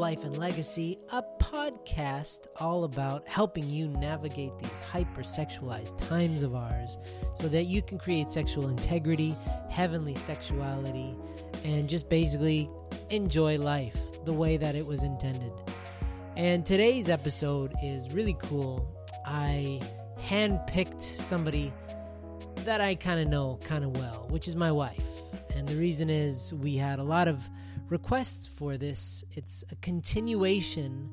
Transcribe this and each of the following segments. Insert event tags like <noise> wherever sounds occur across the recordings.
Life and Legacy, a podcast all about helping you navigate these hypersexualized times of ours so that you can create sexual integrity, heavenly sexuality, and just basically enjoy life the way that it was intended. And today's episode is really cool. I handpicked somebody that I kind of know kind of well, which is my wife. And the reason is we had a lot of requests for this. It's a continuation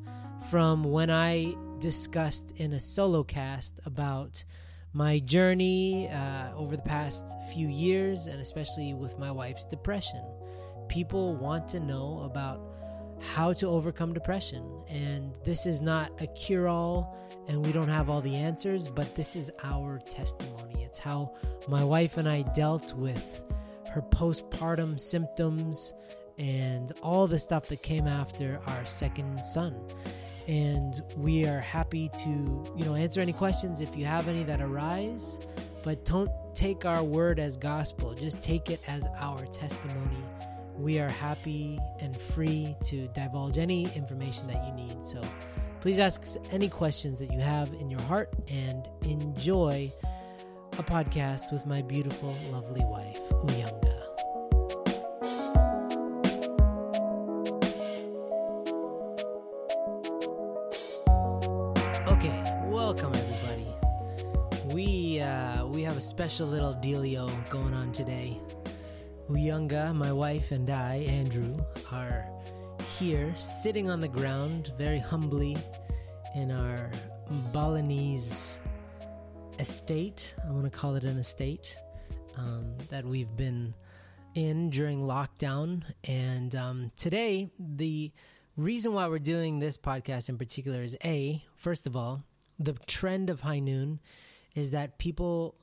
from when I discussed in a solo cast about my journey uh, over the past few years, and especially with my wife's depression. People want to know about how to overcome depression. And this is not a cure all, and we don't have all the answers, but this is our testimony. It's how my wife and I dealt with her postpartum symptoms and all the stuff that came after our second son. And we are happy to, you know, answer any questions if you have any that arise, but don't take our word as gospel. Just take it as our testimony. We are happy and free to divulge any information that you need. So please ask any questions that you have in your heart and enjoy a podcast with my beautiful, lovely wife, Uyanga. Special little dealio going on today. Uyanga, my wife, and I, Andrew, are here sitting on the ground very humbly in our Balinese estate. I want to call it an estate um, that we've been in during lockdown. And um, today, the reason why we're doing this podcast in particular is A, first of all, the trend of high noon is that people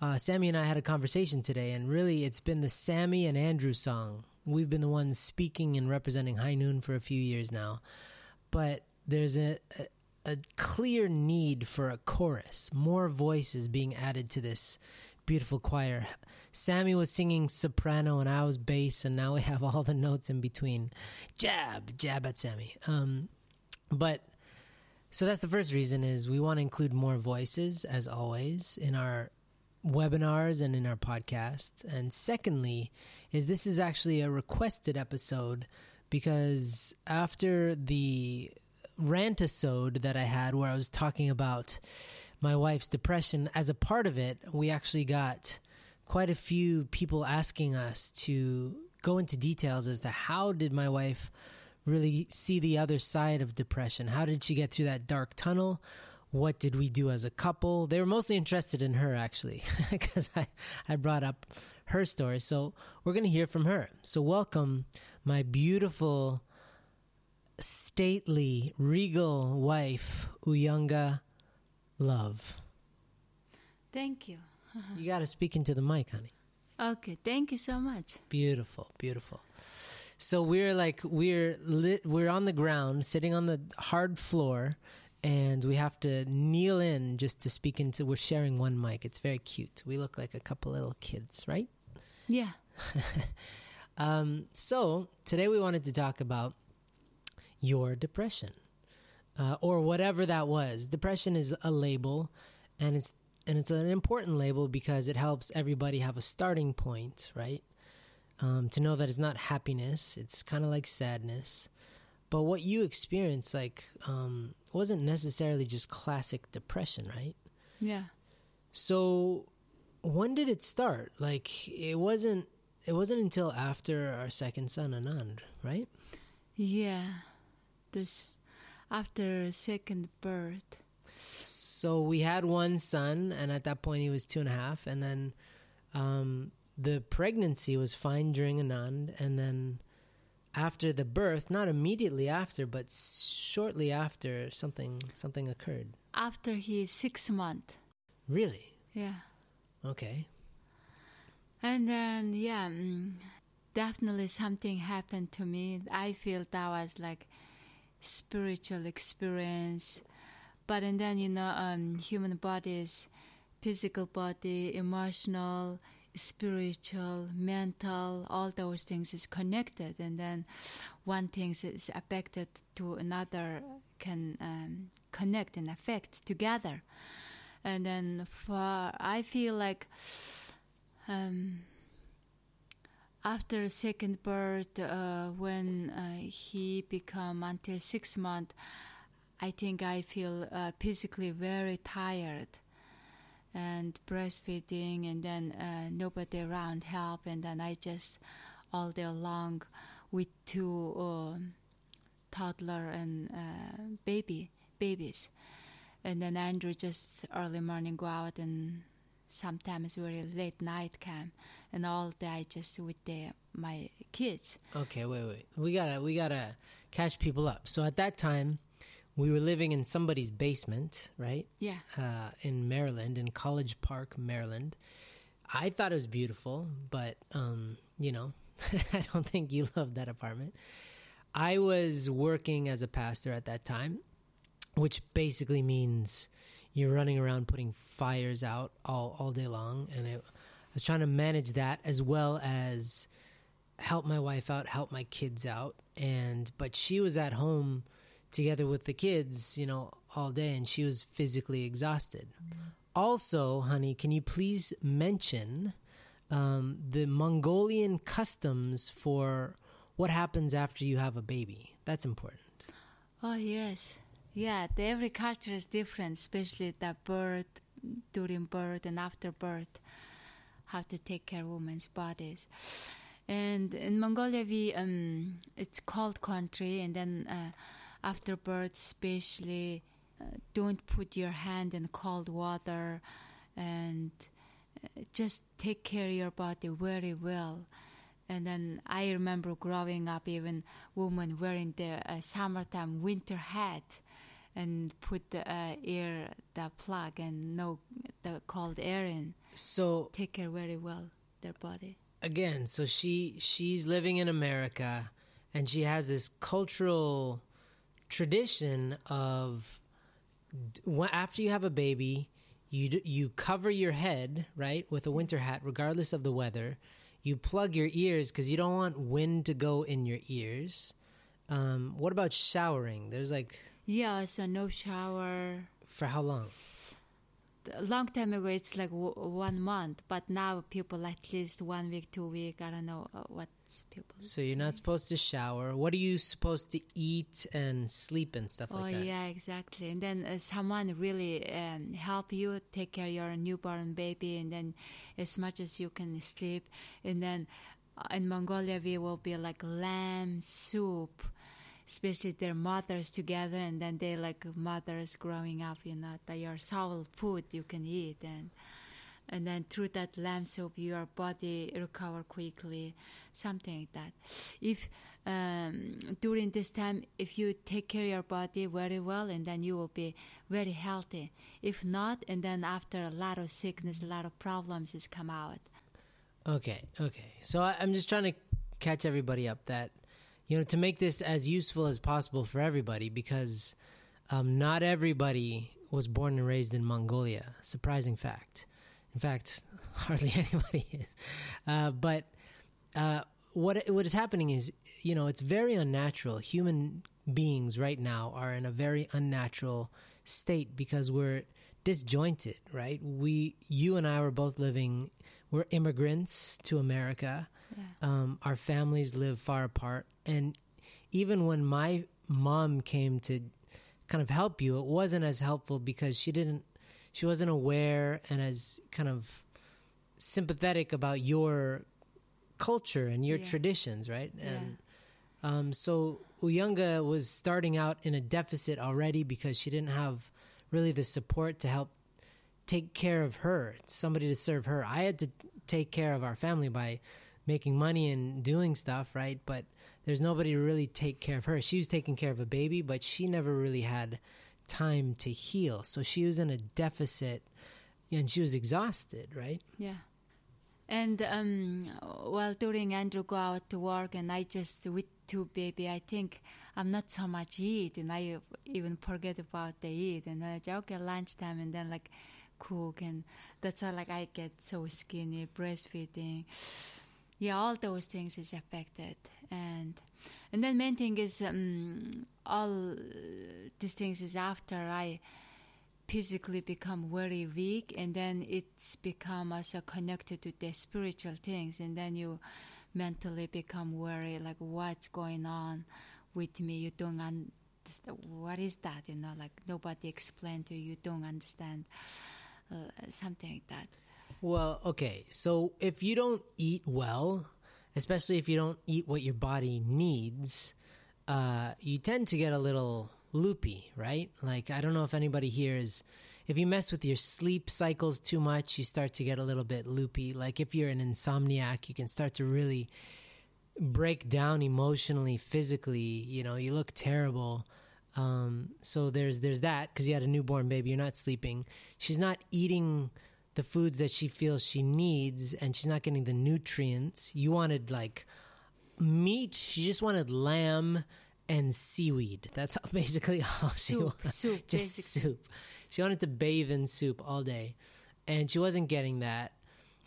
uh, Sammy and I had a conversation today, and really it's been the Sammy and Andrew song. We've been the ones speaking and representing High Noon for a few years now. But there's a, a, a clear need for a chorus, more voices being added to this beautiful choir. Sammy was singing soprano and I was bass, and now we have all the notes in between. Jab, jab at Sammy. Um, but so that's the first reason is we want to include more voices as always in our webinars and in our podcast. And secondly, is this is actually a requested episode because after the rant episode that I had where I was talking about my wife's depression, as a part of it, we actually got quite a few people asking us to go into details as to how did my wife really see the other side of depression? How did she get through that dark tunnel? What did we do as a couple? They were mostly interested in her actually, <laughs> because I, I brought up her story. So we're going to hear from her. So, welcome, my beautiful, stately, regal wife, Uyanga Love. Thank you. <laughs> you got to speak into the mic, honey. Okay, thank you so much. Beautiful, beautiful. So we're like we're lit, we're on the ground, sitting on the hard floor, and we have to kneel in just to speak into we're sharing one mic. It's very cute. We look like a couple little kids right? Yeah. <laughs> um, so today we wanted to talk about your depression uh, or whatever that was. Depression is a label and it's and it's an important label because it helps everybody have a starting point right? Um, to know that it's not happiness it's kind of like sadness but what you experienced like um, wasn't necessarily just classic depression right Yeah. so when did it start like it wasn't it wasn't until after our second son anand right Yeah. This after second birth. so we had one son and at that point he was two and a half and then um, the pregnancy was fine during anand and then after the birth not immediately after but shortly after something something occurred After he's six months. really Yeah. okay And then yeah, mm, definitely something happened to me. I feel that was like spiritual experience. But and then you know, um, human bodies, physical body, emotional, spiritual, mental, all those things is connected, and then one thing is affected to another can um, connect and affect together. And then for I feel like um, after second birth, uh, when uh, he become until six months, I think I feel uh, physically very tired and breastfeeding and then uh, nobody around help and then I just all day long with two uh, toddler and uh, baby babies and then Andrew just early morning go out and sometimes very late night come and all day just with the, my kids Okay, wait, wait. We gotta we gotta catch people up. So at that time, we were living in somebody's basement, right? yeah uh, in Maryland, in College Park, Maryland. I thought it was beautiful, but um, you know, <laughs> I don't think you <laughs> loved that apartment. I was working as a pastor at that time, which basically means you're running around putting fires out all, all day long, and it, I was trying to manage that as well as help my wife out, help my kids out, and but she was at home together with the kids, you know, all day, and she was physically exhausted. Also, honey, can you please mention um, the Mongolian customs for what happens after you have a baby? That's important. Oh yes, yeah. The, every culture is different, especially the birth, during birth and after birth, how to take care of women's bodies. And in Mongolia, we um, it's cold country, and then uh, after birth, especially, uh, don't put your hand in cold water, and uh, just take care of your body very well. And then I remember growing up, even women wearing the uh, summertime winter hat and put the uh, air, the plug, and no the cold air in. So Take care very well their body. again, so she she's living in America, and she has this cultural tradition of after you have a baby, you you cover your head right with a winter hat, regardless of the weather. You plug your ears because you don't want wind to go in your ears. Um, what about showering? There's like Yeah, so no shower. for how long? A long time ago, it's like w- one month, but now people at least one week, two week. I don't know uh, what people. So you're not supposed to shower. What are you supposed to eat and sleep and stuff Oh like that? Oh yeah, exactly. And then uh, someone really um, help you take care of your newborn baby, and then as much as you can sleep. And then uh, in Mongolia, we will be like lamb soup, especially their mothers together, and then they like mothers growing up. You know, that your soul food you can eat, and and then through that lamb soup, your body recover quickly, something like that. If um, during this time, if you take care of your body very well, and then you will be very healthy. If not, and then after a lot of sickness, a lot of problems is come out. Okay, okay. So I, I'm just trying to catch everybody up that, you know, to make this as useful as possible for everybody because um, not everybody was born and raised in Mongolia. Surprising fact. In fact, <laughs> hardly <laughs> anybody is. Uh, but uh, what what is happening is, you know, it's very unnatural. Human beings right now are in a very unnatural state because we're disjointed, right? We, you and I were both living. We're immigrants to America. Yeah. Um, our families live far apart, and even when my mom came to kind of help you, it wasn't as helpful because she didn't, she wasn't aware and as kind of sympathetic about your culture and your Yeah. traditions, right? Yeah. And um, so Uyanga was starting out in a deficit already because she didn't have really the support to help take care of her, somebody to serve her. I had to take care of our family by making money and doing stuff, right? But there's nobody to really take care of her. She was taking care of a baby, but she never really had time to heal. So she was in a deficit and she was exhausted, right? Yeah. And um, well, during Andrew go out to work, and I just with two baby, I think I'm not so much eat, and I even forget about the eat, and I say, okay, lunchtime, and then like cook, and that's why like I get so skinny, breastfeeding. Yeah, all those things is affected, and and then main thing is um, all these things is after I physically become very weak, and then it's become also connected to the spiritual things, and then you mentally become worried, like what's going on with me. You don't understand what is that. You know, like nobody explained to you. You don't understand uh, something like that. Well, okay. So if you don't eat well, especially if you don't eat what your body needs, uh, you tend to get a little loopy, right? Like I don't know if anybody here is. If you mess with your sleep cycles too much, you start to get a little bit loopy. Like if you're an insomniac, you can start to really break down emotionally, physically. You know, you look terrible. Um, so there's there's that because you had a newborn baby. You're not sleeping. She's not eating the foods that she feels she needs, and she's not getting the nutrients. You wanted like meat. She just wanted lamb and seaweed. That's <laughs> basically all she wanted. soup, just basically. soup. She wanted to bathe in soup all day, and she wasn't getting that.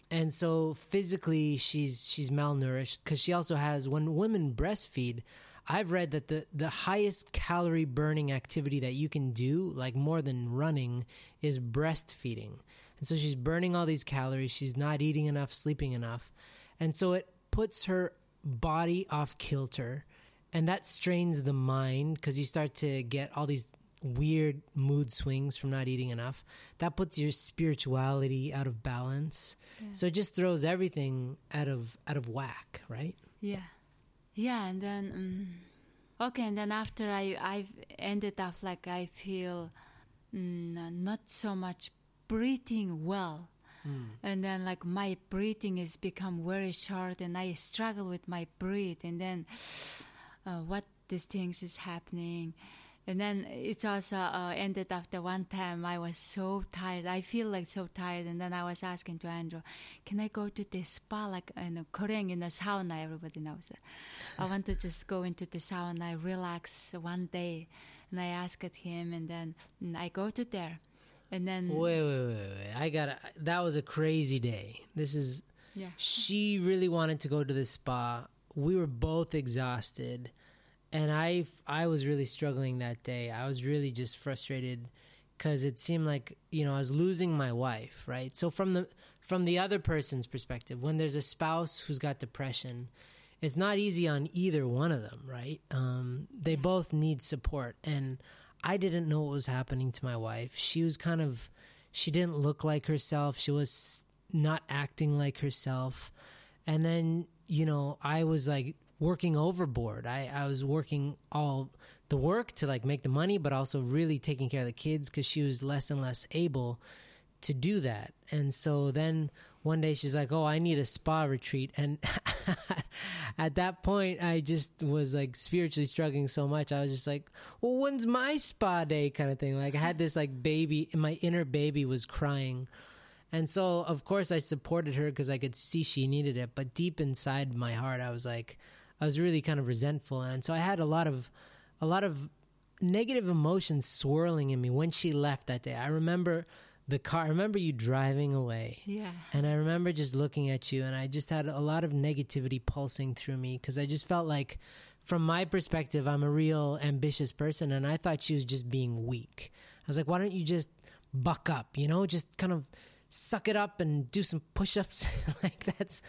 And so physically, she's she's malnourished because she also has when women breastfeed. I've read that the the highest calorie burning activity that you can do, like more than running, is breastfeeding. And so she's burning all these calories. She's not eating enough, sleeping enough, and so it puts her body off kilter. And that strains the mind because you start to get all these weird mood swings from not eating enough. That puts your spirituality out of balance. So it just throws everything out of out of whack right? Yeah, yeah, and then um, okay, and then after I I've ended up like I feel mm, not so much breathing well, and then like my breathing has become very short, and I struggle with my breath, and then uh, what these things is happening. And then it's also uh, ended after one time I was so tired. I feel like so tired. And then I was asking to Andrew, can I go to the spa like in Korean in the sauna? Everybody knows that. I want to just go into the sauna, relax one day. And I asked him and then mm, I go to there. And then, wait wait wait wait i gotta that was a crazy day. This is yeah. she really wanted to go to the spa. We were both exhausted. And i i was really struggling that day. I was really just frustrated because it seemed like you know i was losing my wife right? So from the from the other person's perspective when there's a spouse who's got depression it's not easy on either one of them right? Um, they both need support. And i didn't know what was happening to my wife. She was kind of she didn't look like herself. She was not acting like herself. And then you know i was like working overboard. I, I was working all the work to like make the money but also really taking care of the kids because she was less and less able to do that. And so then one day she's like oh i need a spa retreat. And <laughs> at that point i just was like spiritually struggling so much. I was just like well when's my spa day? kind of thing. Like i had this like baby my inner baby was crying. And so, of course, I supported her because I could see she needed it. But deep inside my heart, I was like, I was really kind of resentful, and so I had a lot of, a lot of negative emotions swirling in me when she left that day. I remember the car. I remember you driving away, Yeah. and I remember just looking at you, and I just had a lot of negativity pulsing through me because I just felt like, from my perspective, I'm a real ambitious person, and I thought she was just being weak. I was like, why don't you just buck up, you know, just kind of suck it up and do some push-ups <laughs> like that's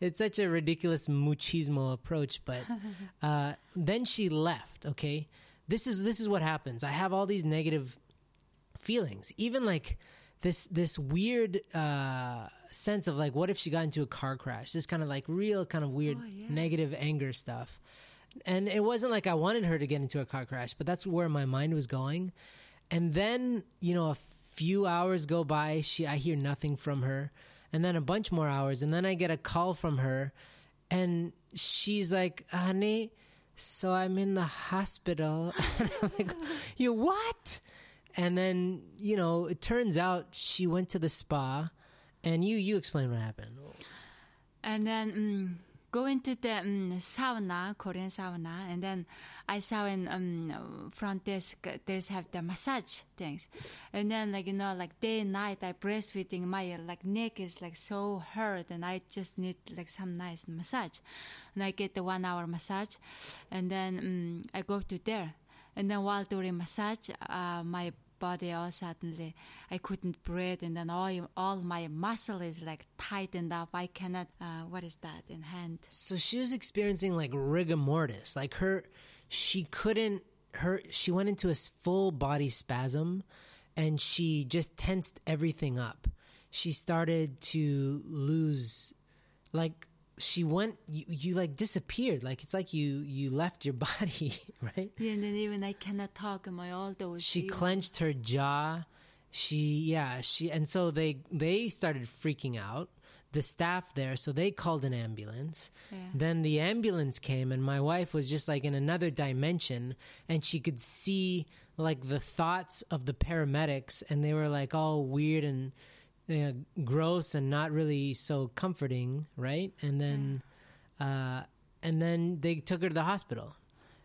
it's such a ridiculous machismo approach but <laughs> uh, then she left okay this is this is what happens i have all these negative feelings even like this this weird uh sense of like what if she got into a car crash? This kind of like real kind of weird Oh, yeah. negative anger stuff. And it wasn't like i wanted her to get into a car crash but that's where my mind was going. And then you know a few hours go by she i hear nothing from her. And then a bunch more hours and then i get a call from her. And she's like honey so i'm in the hospital. <laughs> And i'm like you what and then you know it turns out she went to the spa. And you you explain what happened. And then mm, go into the um, sauna, Korean sauna, and then I saw in um, front desk there's have the massage things, and then like you know like day and night I breastfeeding my like neck is like so hurt. And I just need like some nice massage, and I get the one hour massage, and then um, I go to there, and then while doing massage, uh, my body all suddenly I couldn't breathe and then all all my muscle is like tightened up. I cannot uh, what is that in hand? So she was experiencing like rigor mortis, like her she couldn't her she went into a full body spasm and she just tensed everything up. She started to lose like she went you, you like disappeared. Like it's like you you left your <laughs> body right? Yeah, and then even I cannot talk and my all those. she even- clenched her jaw. She yeah she and so they they started freaking out. The staff there so they called an ambulance. Yeah. then the ambulance came and my wife was just like in another dimension and she could see like the thoughts of the paramedics and they were like all weird and know, gross and not really so comforting right and then uh and then they took her to the hospital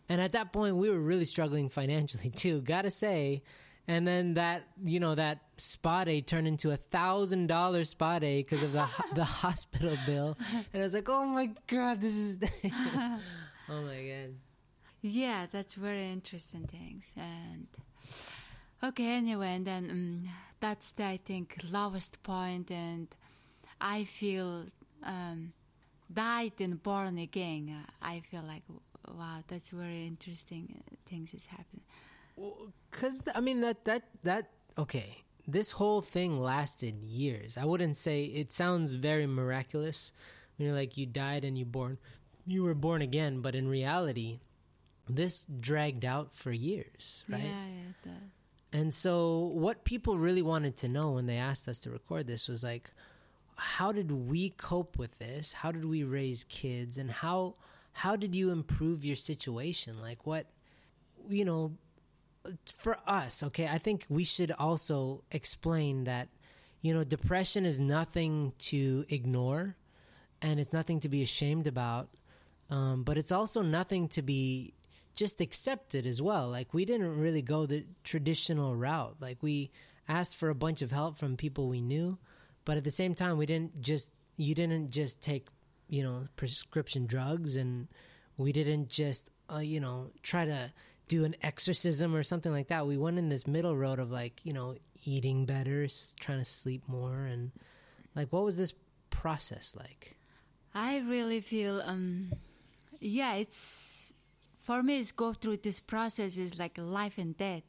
and at that point, we were really struggling financially <laughs> too, gotta say. And then that, you know, that spa day turned into a thousand dollar spa day because of the the <laughs> hospital bill. And I was like, oh my god, this is. <laughs> oh my god. Yeah, that's very interesting things. And okay, anyway, and then um, that's the I think lowest point, and I feel um, died and born again. Uh, I feel like wow, that's very interesting. Uh, things is happening. Because I mean that that that okay. This whole thing lasted years. I wouldn't say it sounds very miraculous. When you're like you died and you born, you were born again. But in reality, this dragged out for years, right? Yeah, yeah. And so, what people really wanted to know when they asked us to record this was like, how did we cope with this? How did we raise kids? And how how did you improve your situation? Like, what, you know, for us, okay? I think we should also explain that, you know, depression is nothing to ignore, and it's nothing to be ashamed about, um, but it's also nothing to be just accepted as well. Like we didn't really go the traditional route. Like we asked for a bunch of help from people we knew, but at the same time we didn't just you didn't just take, you know, prescription drugs and we didn't just uh, you know, try to do an exorcism or something like that. We went in this middle road of like, you know, eating better, trying to sleep more and like what was this process like? I really feel, um, yeah, it's for me. It's go through this process is like life and death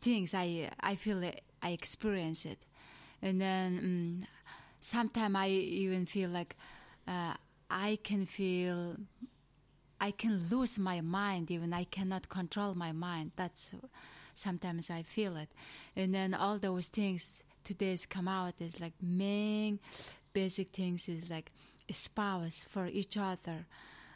things. I I feel I experience it, and then um, sometimes I even feel like uh, I can feel. I can lose my mind even I cannot control my mind. That's sometimes I feel it, and then all those things today's come out is like main basic things is like spouse for each other.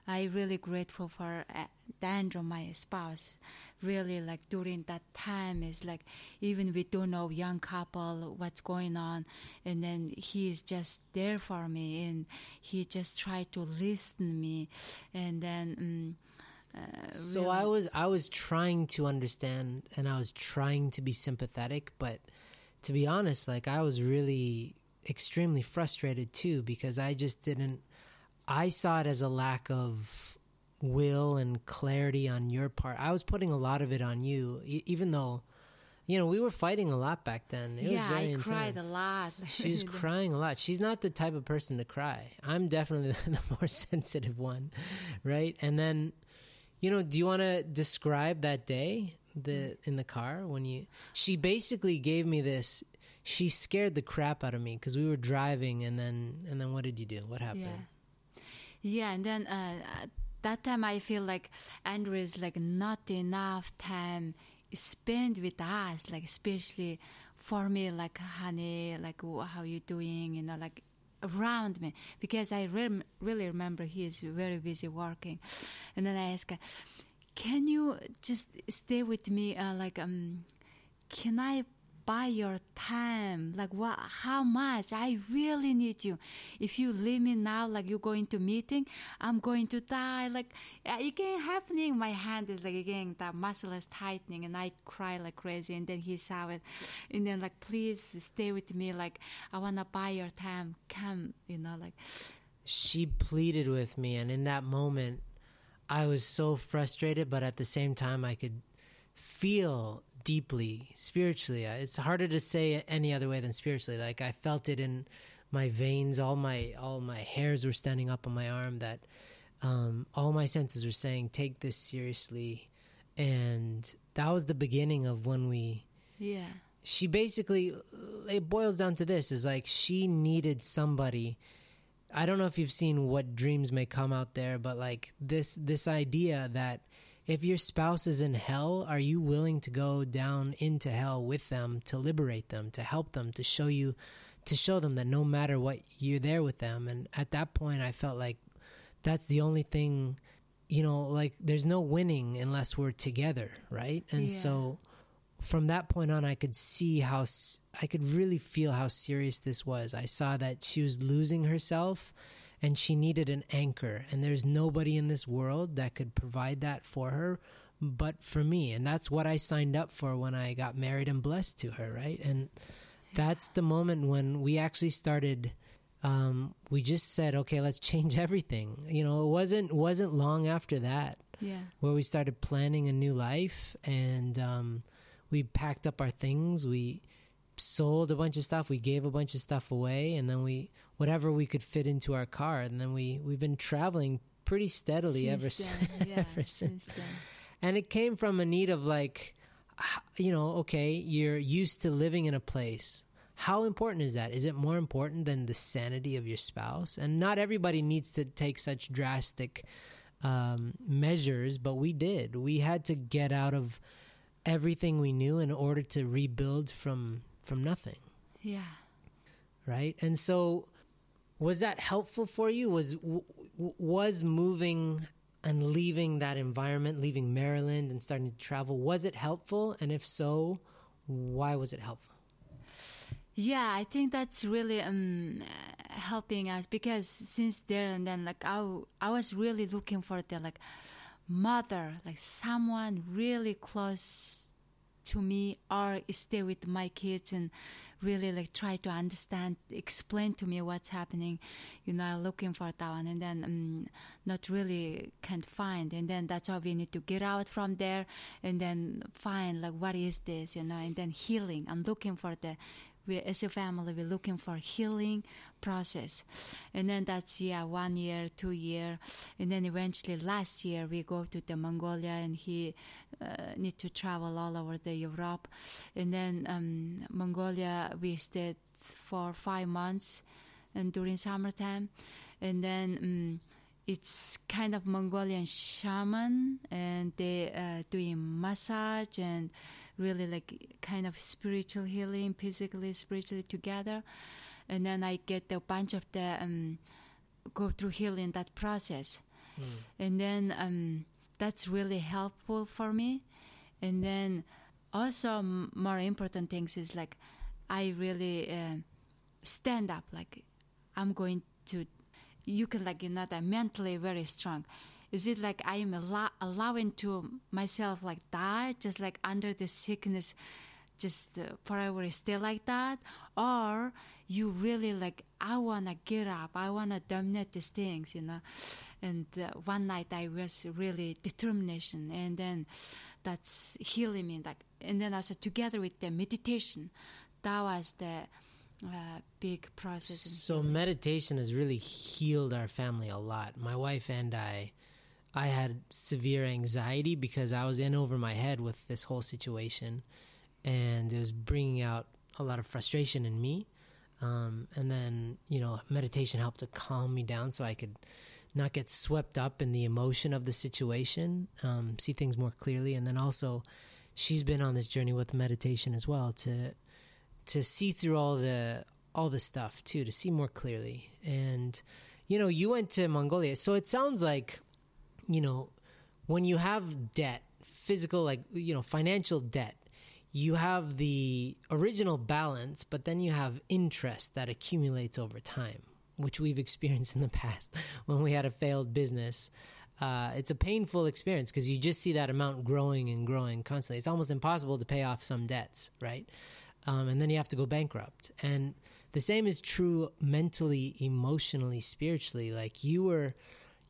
I really grateful for uh, Andrew, my spouse. Really, like during that time, is like even we don't know young couple what's going on, and then he is just there for me, and he just tried to listen me, and then. Um, uh, So I was I was trying to understand and I was trying to be sympathetic, but to be honest, like I was really extremely frustrated too because I just didn't I saw it as a lack of will and clarity on your part. I was putting a lot of it on you e- even though you know, we were fighting a lot back then. It was yeah, very I intense. cried a lot. She was <laughs> crying a lot. She's not the type of person to cry. I'm definitely <laughs> the more sensitive one, right? And then, you know, do you want to describe that day the in the car when you? She basically gave me this. She scared the crap out of me because we were driving, and then and then what did you do? What happened? Yeah. Yeah, and then uh, that time I feel like Andrew is like not enough time spent with us, like especially for me, like honey, like how you doing, you know, like around me. Because I really remember he is very busy working, and then I ask, can you just stay with me, uh, like um, can I buy your time. Like, what? How much? I really need you. If you leave me now, like you're going to meeting, I'm going to die. Like, uh, again happening. My hand is like again that muscle is tightening, and I cry like crazy. And then he saw it, and then like, please stay with me. Like, I wanna buy your time. Come, you know, like. She pleaded with me, and in that moment, I was so frustrated, but at the same time, I could feel deeply spiritually. It's harder to say it any other way than spiritually. Like I felt it in my veins, all my all my hairs were standing up on my arm. That um, all my senses were saying, "Take this seriously," and that was the beginning of when we. Yeah. She basically, it boils down to this: is like she needed somebody. I don't know if you've seen what dreams may come out there, but like this this idea that if your spouse is in hell, are you willing to go down into hell with them to liberate them, to help them, to show you, to show them that no matter what, you're there with them? And at that point, I felt like that's the only thing, you know, like there's no winning unless we're together, right? And Yeah. so from that point on, I could see how, I could really feel how serious this was. I saw that she was losing herself and she needed an anchor. And there's nobody in this world that could provide that for her but for me. And that's what I signed up for when I got married and blessed to her right? And that's the moment when we actually started um, we just said okay let's change <laughs> everything. You know it wasn't wasn't long after that Yeah. where we started planning a new life and um, we packed up our things. We sold a bunch of stuff. We gave a bunch of stuff away and then we whatever we could fit into our car. And then we we've been traveling pretty steadily ever Since since <laughs> then, yeah, ever since since. then. and it came from a need of like you know okay you're used to living in a place. How important is that? Is it more important than the sanity of your spouse? And not everybody needs to take such drastic um, measures but we did. We had to get out of everything we knew in order to rebuild from from nothing. Yeah. right? And so was that helpful for you? Was was moving and leaving that environment leaving maryland and starting to travel was it helpful? And if so why was it helpful? Yeah, I think that's really um, helping us because since there and then, like I, I was really looking for the like mother, like someone really close to me, or stay with my kids and really like try to understand, explain to me what's happening. You know, I'm looking for that one, and then um, not really can't find, and then that's why we need to get out from there and then find like what is this, you know, and then healing. I'm looking for the we as a family we're looking for healing process. And then that's yeah one year two year. And then eventually last year we go to the mongolia and he uh, need to travel all over the europe. And then um, mongolia we stayed for five months and during summertime. And then um, it's kind of Mongolian shaman, and they uh, doing massage and really like kind of spiritual healing, physically, spiritually together. And then I get a bunch of the um, go through healing that process, and then um, that's really helpful for me. And then also m- more important things is like I really uh, stand up, like I'm going to you can like you know that mentally very strong is it like i am allow- allowing to myself like die just like under the sickness just uh, forever stay like that? Or you really like i want to get up i want to dominate these things you know? And uh, one night i was really determination and then that's healing me like and then also together with the meditation that was the uh, big process so meditation has really healed our family a lot. My wife and i i had severe anxiety because i was in over my head with this whole situation and it was bringing out a lot of frustration in me. Um, and then you know meditation helped to calm me down so i could not get swept up in the emotion of the situation um, see things more clearly. And then also she's been on this journey with meditation as well to to see through all the all the stuff too to see more clearly. And you know you went to mongolia. So it sounds like you know when you have debt physical like you know financial debt you have the original balance, but then you have interest that accumulates over time, which we've <laughs> experienced in the past <laughs> when we had a failed business. Uh, it's a painful experience because you just see that amount growing and growing constantly. It's almost impossible to pay off some debts, right? Um, and then you have to go bankrupt. And the same is true mentally, emotionally, spiritually. Like you were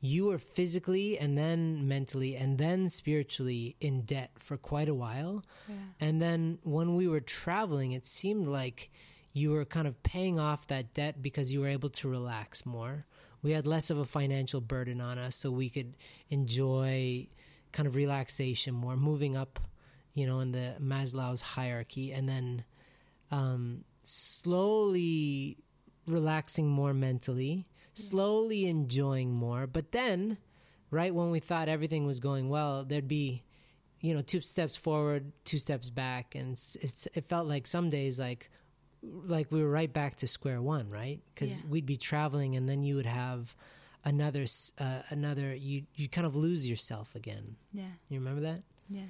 you were physically and then mentally and then spiritually in debt for quite a while. Yeah. And then when we were traveling, it seemed like you were kind of paying off that debt because you were able to relax more. We had less of a financial burden on us, so we could enjoy kind of relaxation more, moving up, you know, in the Maslow's hierarchy, and then um, slowly relaxing more mentally slowly enjoying more. But then, right when we thought everything was going well, there'd be, you know, two steps forward, two steps back, and it's, it's it felt like some days like like we were right back to square one, right? Because Yeah. we'd be traveling, and then you would have another uh, another you you kind of lose yourself again. Yeah. You remember that? Yeah.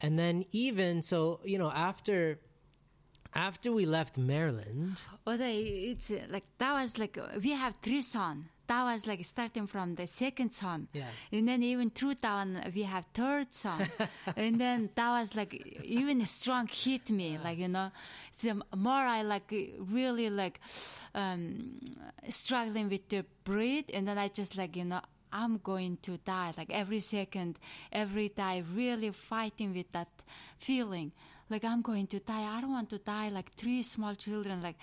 And then even so, you know, after after we left Maryland, Although it's uh, like that was like uh, we have three son. That was like starting from the second son. Yeah. And then even through down we have third son. <laughs> and then that was like even strong hit me. Like, you know, it's um, more I like really like um, struggling with the breathe. And then I just like, you know, I'm going to die. Like every second, every day, really fighting with that feeling. Like I'm going to die. I don't want to die. Like three small children. Like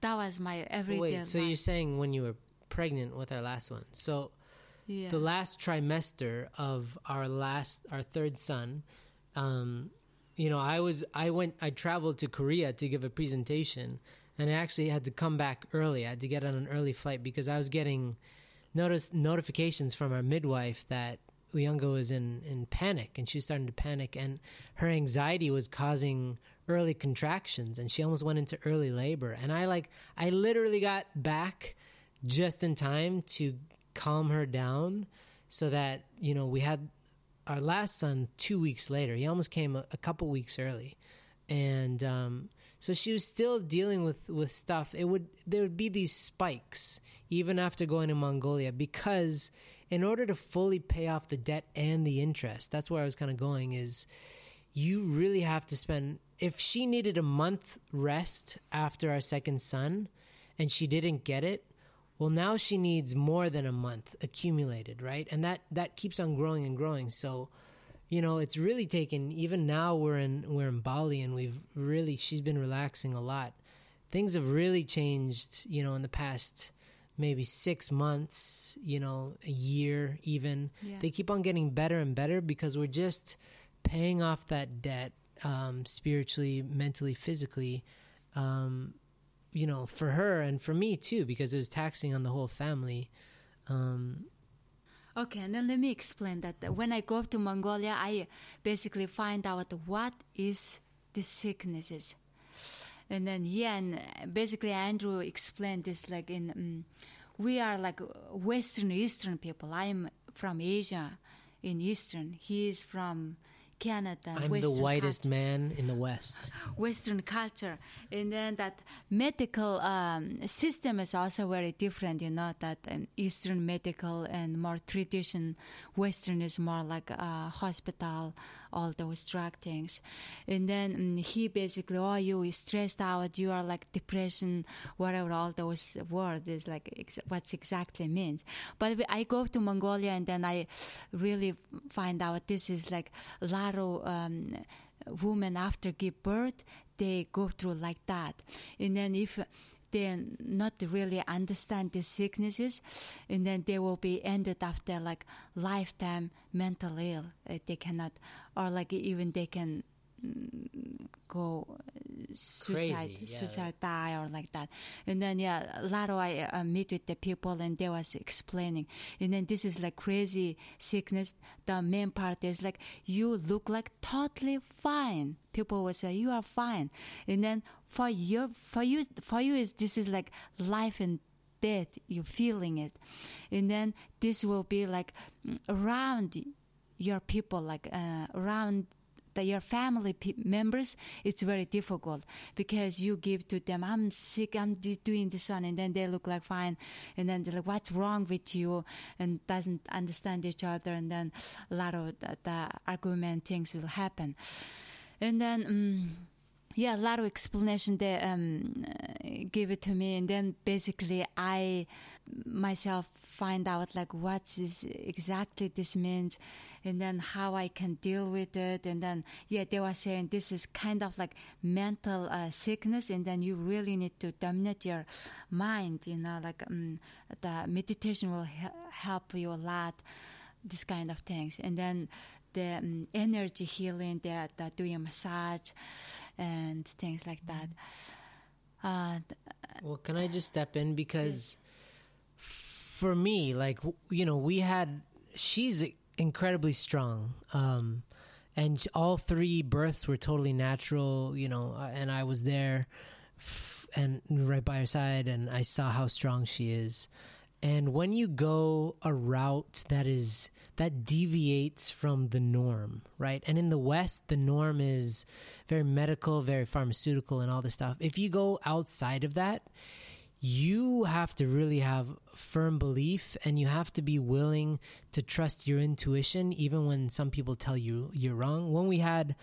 that was my everyday wait, so life. you're saying when you were pregnant with our last one. So yeah. the last trimester of our last our third son um you know i was i went i traveled to korea to give a presentation and i actually had to come back early i had to get on an early flight because i was getting notice notifications from our midwife that Uyanga was in in panic and she was starting to panic and her anxiety was causing early contractions and she almost went into early labor. And i like i literally got back just in time to calm her down so that you know we had our last son two weeks later. He almost came a, a couple weeks early. And um, so she was still dealing with with stuff. It would there would be these spikes even after going to mongolia because in order to fully pay off the debt and the interest that's where i was kind of going is you really have to spend if she needed a month rest after our second son and she didn't get it well now she needs more than a month accumulated right? And that that keeps on growing and growing. So you know it's really taken even now we're in we're in bali and we've really she's been relaxing a lot. Things have really changed you know in the past maybe six months you know a year even Yeah. they keep on getting better and better because we're just paying off that debt um, spiritually mentally physically um, you know, for her and for me too, because it was taxing on the whole family. Um, Okay, and then let me explain that when I go to Mongolia, I basically find out what is the sicknesses. And then, yeah, and basically Andrew explained this like in, um, we are like Western Eastern people. I'm from Asia in Eastern. He is from Canada. I'm Western the whitest culture. man in the West. Western culture, and then that medical um, system is also very different. You know that um, Eastern medical and more tradition, Western is more like uh, hospital, all those drug things, and then um, he basically, oh, you is stressed out, you are like depression, whatever all those words is like ex- what exactly means. But I go to Mongolia and then I really find out this is like a lot of um, women after give birth they go through like that. And then if they not really understand the sicknesses and then they will be ended after like lifetime mental ill Uh, they cannot or like even they can mm, go uh, suicide Crazy, yeah. suicide die or like that. And then yeah a lot of i uh, meet with the people and they was explaining. And then this is like crazy sickness. The main part is like you look like totally fine. People will say you are fine. And then for you for you for you is this is like life and death. You're feeling it. And then this will be like around your people like uh, around the, your family pe- members, it's very difficult because you give to them, I'm sick, I'm doing this one, and then they look like fine, and then they're like, what's wrong with you, and doesn't understand each other, and then a lot of the, the argument things will happen, and then. Um, yeah, a lot of explanation they um, give it to me, and then basically I myself find out like what is exactly this means, and then how I can deal with it, and then yeah, they were saying this is kind of like mental uh, sickness, and then you really need to dominate your mind, you know, like um, the meditation will he- help you a lot, this kind of things, and then the um, energy healing, the, the doing massage and things like that. Uh, well, can I just step in? because for me, like you know, we had she's incredibly strong, um, and all three births were totally natural. You know, and I was there f- and right by her side, and I saw how strong she is. And when you go a route that is that deviates from the norm, right? And in the West, the norm is very medical, very pharmaceutical, and all this stuff. If you go outside of that, you have to really have firm belief and you have to be willing to trust your intuition, even when some people tell you you're wrong. When we had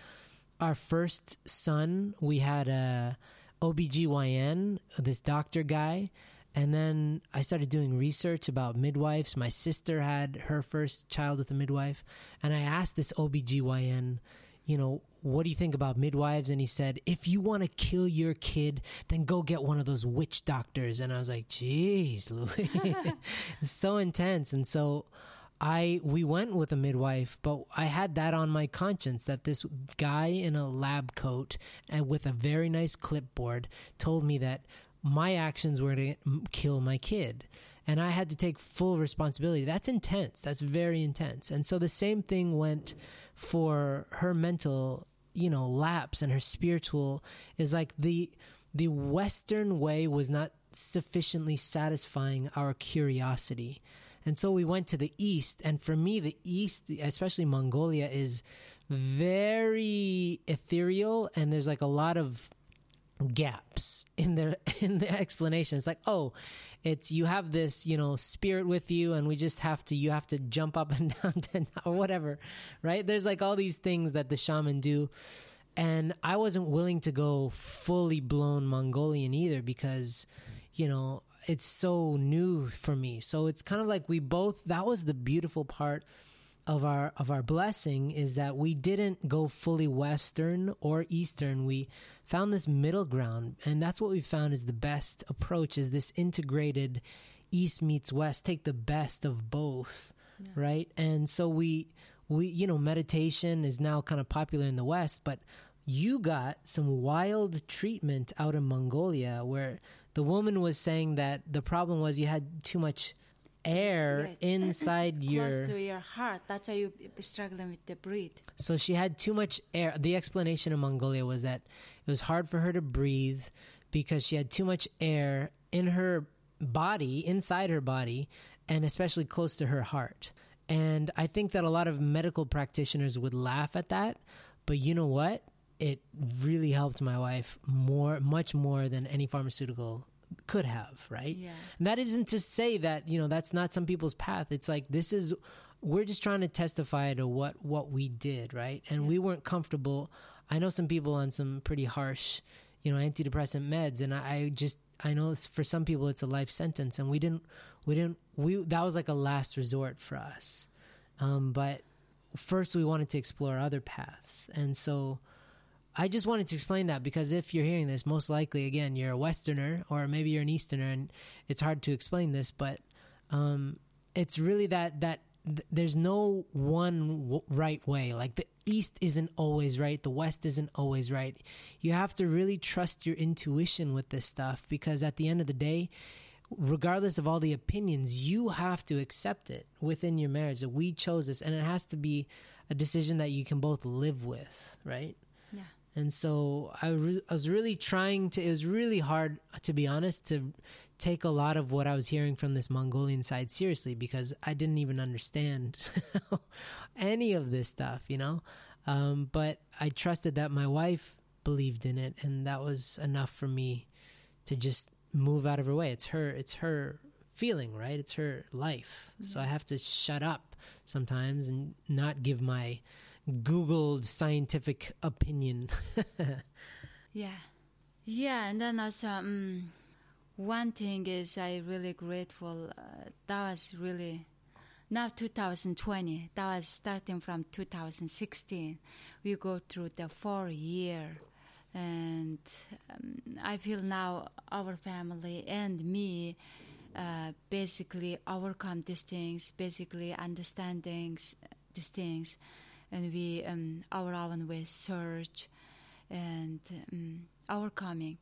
our first son, we had a OBGYN, this doctor guy and then I started doing research about midwives. My sister had her first child with a midwife. And I asked this OBGYN, you know, what do you think about midwives? And he said, if you want to kill your kid, then go get one of those witch doctors. And I was like, Jeez, Louis, <laughs> so intense. And so I we went with a midwife, but I had that on my conscience that this guy in a lab coat and with a very nice clipboard told me that my actions were to kill my kid and I had to take full responsibility. That's intense. That's very intense. And so the same thing went for her mental, you know, lapse and her spiritual is like the the western way was not sufficiently satisfying our curiosity. And so we went to the east and for me the east, especially Mongolia is very ethereal and there's like a lot of gaps in their <laughs> in the explanation. It's like oh it's you have this you know spirit with you and we just have to you have to jump up and <laughs> down or whatever right? There's like all these things that the shaman do. And i wasn't willing to go fully blown mongolian either because you know it's so new for me. So it's kind of like we both that was the beautiful part of our of our blessing is that we didn't go fully western or eastern. We found this middle ground and that's what we found is the best approach is this integrated east meets west. Take the best of both yeah. right? And so we we you know meditation is now kind of popular in the west but you got some wild treatment out in Mongolia where the woman was saying that the problem was you had too much air inside <laughs> your close to your heart. That's why you struggling with the breathe. So she had too much air. The explanation in Mongolia was that it was hard for her to breathe because she had too much air in her body, inside her body, and especially close to her heart. And I think that a lot of medical practitioners would laugh at that, but you know what? It really helped my wife more, much more than any pharmaceutical could have, right? Yeah. And that isn't to say that, you know, that's not some people's path. It's like this is we're just trying to testify to what what we did, right? And yeah. we weren't comfortable. I know some people on some pretty harsh, you know, antidepressant meds and I, I just I know for some people it's a life sentence and we didn't we didn't we that was like a last resort for us. Um, but first we wanted to explore other paths. And so I just wanted to explain that because if you're hearing this, most likely, again, you're a Westerner or maybe you're an Easterner, and it's hard to explain this, but um, it's really that that th- there's no one w- right way. Like the East isn't always right, the West isn't always right. You have to really trust your intuition with this stuff because at the end of the day, regardless of all the opinions, you have to accept it within your marriage that we chose this, and it has to be a decision that you can both live with, right? And so I, re- I was really trying to, it was really hard, to be honest, to take a lot of what I was hearing from this Mongolian side seriously because I didn't even understand <laughs> any of this stuff, you know? Um, but I trusted that my wife believed in it, and that was enough for me to just move out of her way. It's her. It's her feeling, right? It's her life. Mm-hmm. So I have to shut up sometimes and not give my Googled scientific opinion. <laughs> yeah. Yeah, and then also um, one thing is I really grateful. Uh, that was really now 2020. That was starting from 2016. We go through the four year, and um, I feel now our family and me uh, basically overcome these things, basically understanding these things, and we um, our own way search and um, coming,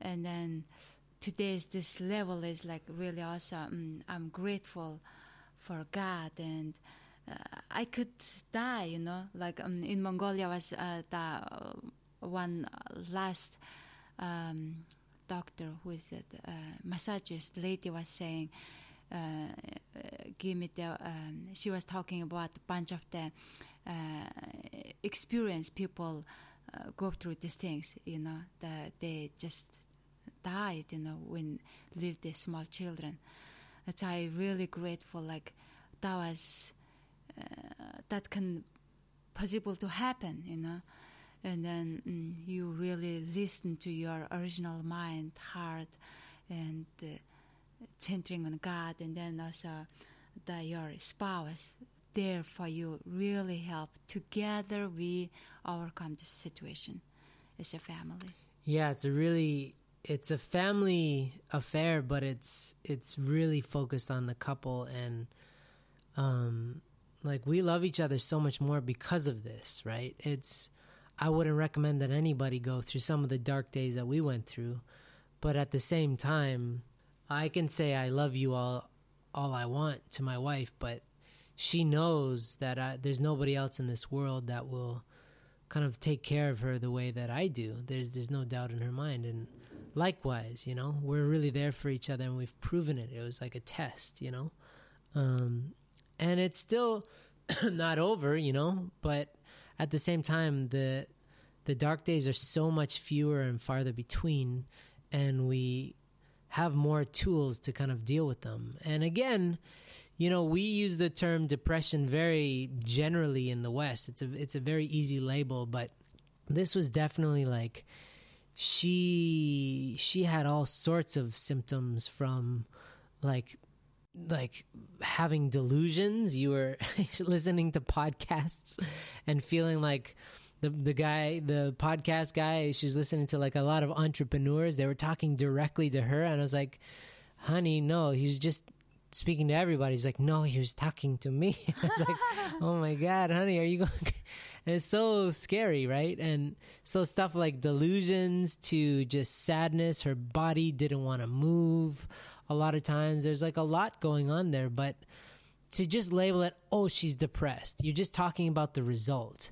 and then today's this level is like really awesome. Mm, I'm grateful for God and. Uh, I could die, you know. Like um, in Mongolia was uh, the uh, one last um, doctor who is a uh, massagist lady was saying, uh, uh, give me the. Um, she was talking about a bunch of the experience people uh, go through these things. You know that they just died. You know when leave the small children. That's I really grateful. Like that was uh, that can possible to happen. You know and then mm, you really listen to your original mind, heart, and uh, centering on God, and then also that your spouse there for you really help. Together, we overcome this situation as a family. Yeah, it's a really it's a family affair, but it's it's really focused on the couple and um like we love each other so much more because of this, right? It's I wouldn't recommend that anybody go through some of the dark days that we went through. But at the same time, I can say I love you all all I want to my wife, but she knows that I, there's nobody else in this world that will kind of take care of her the way that I do. There's there's no doubt in her mind and likewise, you know, we're really there for each other and we've proven it. It was like a test, you know. Um, and it's still <clears throat> not over, you know, but at the same time, the the dark days are so much fewer and farther between, and we have more tools to kind of deal with them. And again, you know, we use the term depression very generally in the West. It's a it's a very easy label, but this was definitely like she she had all sorts of symptoms from like like having delusions. You were <laughs> listening to podcasts and feeling like the the guy, the podcast guy, she was listening to like a lot of entrepreneurs. They were talking directly to her, and I was like, "Honey, no, he's just." Speaking to everybody, he's like, no, he was talking to me. <laughs> I was like, <laughs> oh my god, honey, are you going? <laughs> And it's so scary, right? And so stuff like delusions to just sadness. Her body didn't want to move a lot of times. There's like a lot going on there, but to just label it, oh, she's depressed, you're just talking about the result.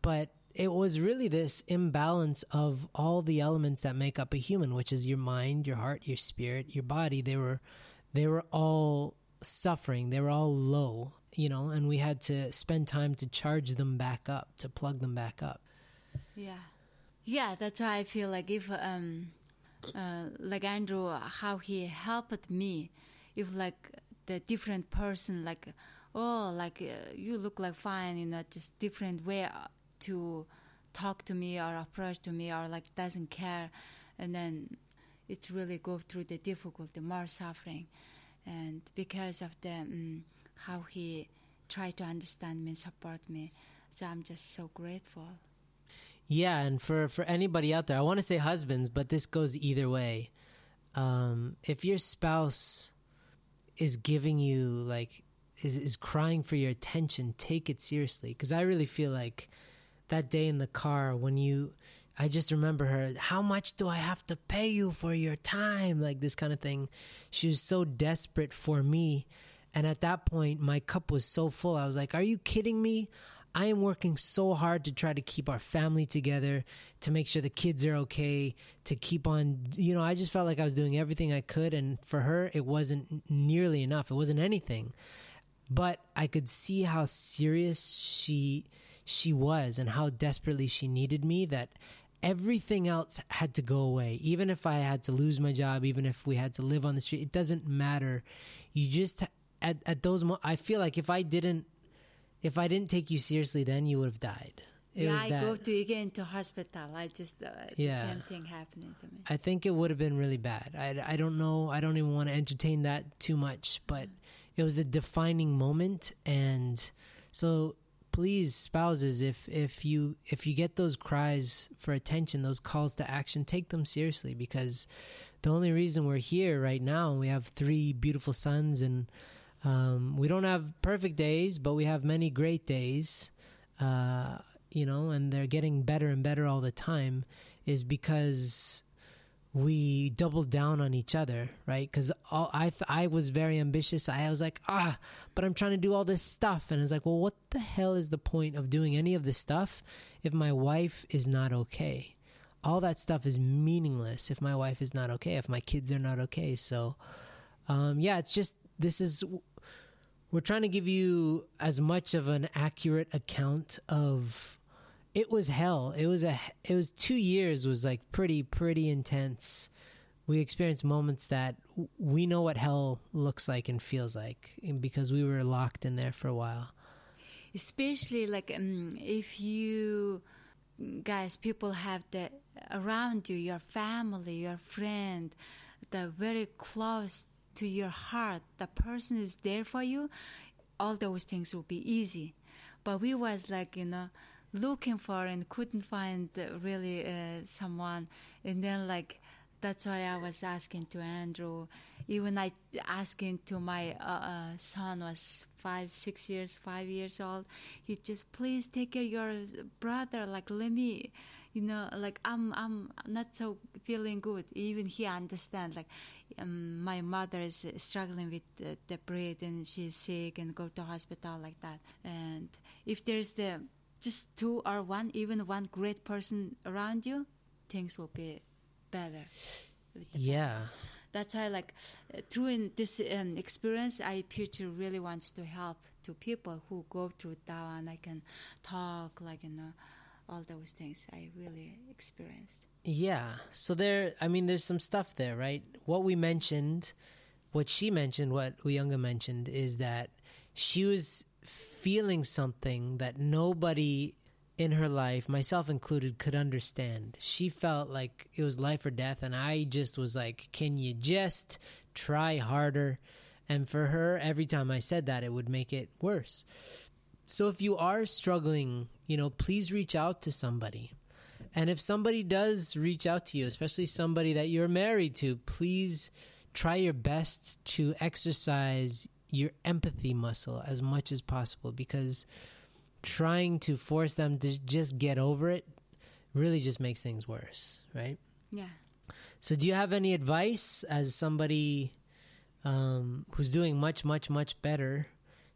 But it was really this imbalance of all the elements that make up a human, which is your mind, your heart, your spirit, your body. They were, they were all suffering. They were all low, you know, and we had to spend time to charge them back up, to plug them back up. Yeah, yeah. That's why I feel like if um, uh, like Andrew, how he helped me. If like the different person, like oh, like uh, you look like fine, you know, just different way to talk to me or approach to me or like doesn't care, and then it really go through the difficulty, more suffering, and because of the um, how he tried to understand me, support me, so I'm just so grateful. Yeah, and for for anybody out there, I want to say husbands, but this goes either way. Um, if your spouse is giving you like is is crying for your attention, take it seriously because I really feel like that day in the car when you I just remember her, how much do I have to pay you for your time? Like this kind of thing. She was so desperate for me. And at that point, my cup was so full. I was like, Are you kidding me? I am working so hard to try to keep our family together, to make sure the kids are okay, to keep on, you know, I just felt like I was doing everything I could. And for her, it wasn't nearly enough. It wasn't anything. But I could see how serious she she was and how desperately she needed me that everything else had to go away. Even if I had to lose my job, even if we had to live on the street, it doesn't matter. You just at at those mo- I feel like if I didn't if I didn't take you seriously then you would have died. It yeah, I that. go to again to hospital. I just uh, Yeah. the same thing happening to me. I think it would have been really bad. I, I don't know. I don't even want to entertain that too much, but it was a defining moment. And so, please, spouses, if if you if you get those cries for attention, those calls to action, take them seriously because the only reason we're here right now, we have three beautiful sons, and um, we don't have perfect days, but we have many great days. Uh, you know, and they're getting better and better all the time. Is because we doubled down on each other, right? Because I th- I was very ambitious. I was like, ah, but I'm trying to do all this stuff, and it's like, well, what the hell is the point of doing any of this stuff if my wife is not okay? All that stuff is meaningless if my wife is not okay, if my kids are not okay. So, um, yeah, it's just this is we're trying to give you as much of an accurate account of it was hell. It was a it was two years was like pretty pretty intense. We experienced moments that we know what hell looks like and feels like because we were locked in there for a while. Especially like um, if you guys people have the around you your family your friend the very close to your heart the person is there for you all those things will be easy. But we was like you know looking for and couldn't find uh, really uh, someone and then like that's why I was asking to Andrew. Even I asking to my uh, uh, son was five, six years, five years old. He just please take care your brother. Like let me, you know, like I'm I'm not so feeling good. Even he understand. Like um, my mother is struggling with uh, the breath and she's sick and go to hospital like that. And if there's the just two or one, even one great person around you, things will be better. yeah that's why like through in this um, experience i future really wants to help to people who go through that and i can talk like you know all those things i really experienced Yeah. So there, I mean, there's some stuff there, right? What we mentioned, what she mentioned, what Uyunga mentioned is that she was feeling something that nobody in her life, myself included, could understand. She felt like it was life or death, and I just was like, can you just try harder? And for her, every time I said that, it would make it worse. So if you are struggling, you know, please reach out to somebody. And if somebody does reach out to you, especially somebody that you're married to, please try your best to exercise your empathy muscle as much as possible because trying to force them to just get over it really just makes things worse, right? yeah So, do you have any advice as somebody um, who's doing much, much, much better?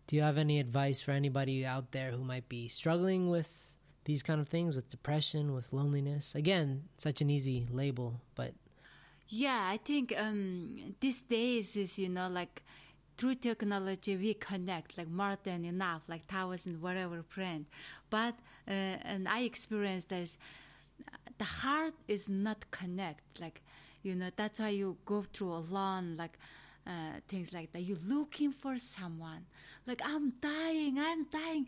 Do you have any advice for anybody out there who might be struggling with these kind of things, with depression, with loneliness? Again, such an easy label, but Yeah, I think um, these days is you know like through technology we connect like more than enough, like thousand whatever friend. But uh, and I experienced there's the heart is not connect. Like you know that's why you go through a alone like. Uh, things like that. You're looking for someone. Like I'm dying. I'm dying.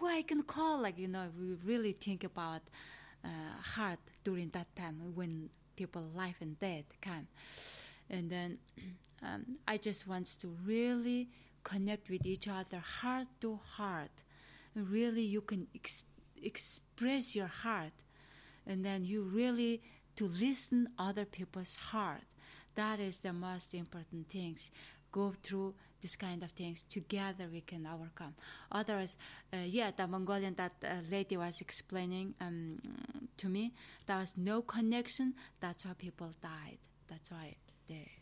Who I can call? Like you know, we really think about uh, heart during that time when people life and death come and then um, i just want to really connect with each other heart to heart. Really you can ex- express your heart and then you really to listen other people's heart. That is the most important things. Go through this kind of things. Together we can overcome. Otherwise uh, yeah the mongolian that uh, lady was explaining um, to me there was no connection. That's why people died. That's why they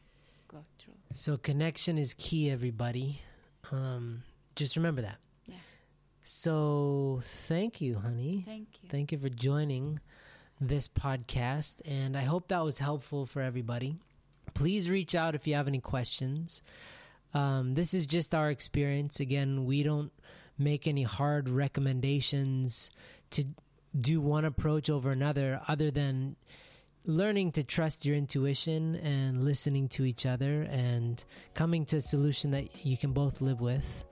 go through so connection is key, everybody. Um, just remember that. Yeah. So, thank you, honey. thank you Thank you for joining this podcast, and I hope that was helpful for everybody. Please reach out if you have any questions. Um, this is just our experience. Again, we don't make any hard recommendations to do one approach over another other than learning to trust your intuition and listening to each other and coming to a solution that you can both live with.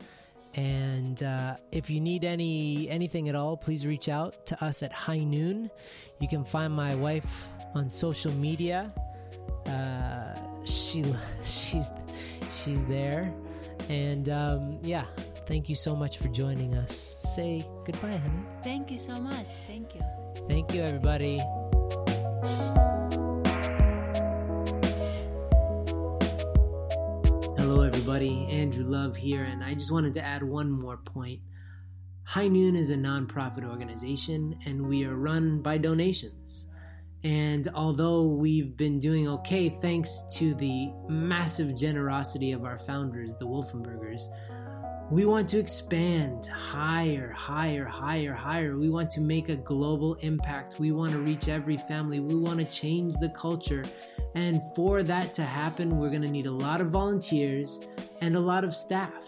And uh, if you need any anything at all, please reach out to us at High Noon. You can find my wife on social media. Uh, she <laughs> she's she's there, and um, yeah. Thank you so much for joining us. Say goodbye, honey. Thank you so much. Thank you. Thank you, everybody. Hello, everybody. Andrew Love here, and I just wanted to add one more point. High Noon is a nonprofit organization, and we are run by donations. And although we've been doing okay thanks to the massive generosity of our founders, the Wolfenbergers, we want to expand higher, higher, higher, higher. We want to make a global impact. We want to reach every family. We want to change the culture. And for that to happen, we're going to need a lot of volunteers and a lot of staff.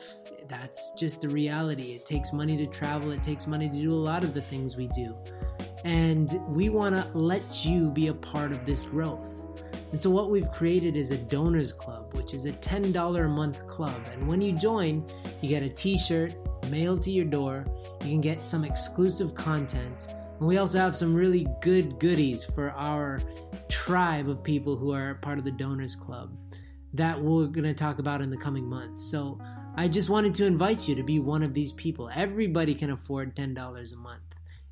That's just the reality. It takes money to travel, it takes money to do a lot of the things we do. And we want to let you be a part of this growth. And so, what we've created is a donors club, which is a $10 a month club. And when you join, you get a t shirt mailed to your door, you can get some exclusive content. And we also have some really good goodies for our tribe of people who are part of the donors club that we're going to talk about in the coming months. So, I just wanted to invite you to be one of these people. Everybody can afford $10 a month.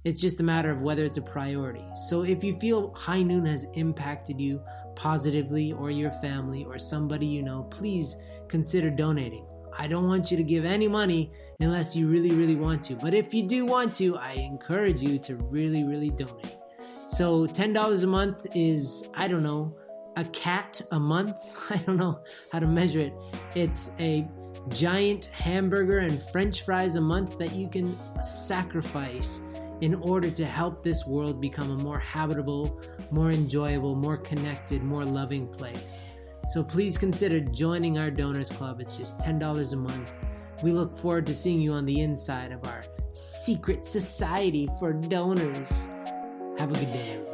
It's just a matter of whether it's a priority. So if you feel High Noon has impacted you positively or your family or somebody you know, please consider donating. I don't want you to give any money unless you really, really want to. But if you do want to, I encourage you to really, really donate. So $10 a month is, I don't know, a cat a month. <laughs> I don't know how to measure it. It's a giant hamburger and french fries a month that you can sacrifice in order to help this world become a more habitable, more enjoyable, more connected, more loving place. So please consider joining our Donors Club. It's just $10 a month. We look forward to seeing you on the inside of our secret society for donors. Have a good day.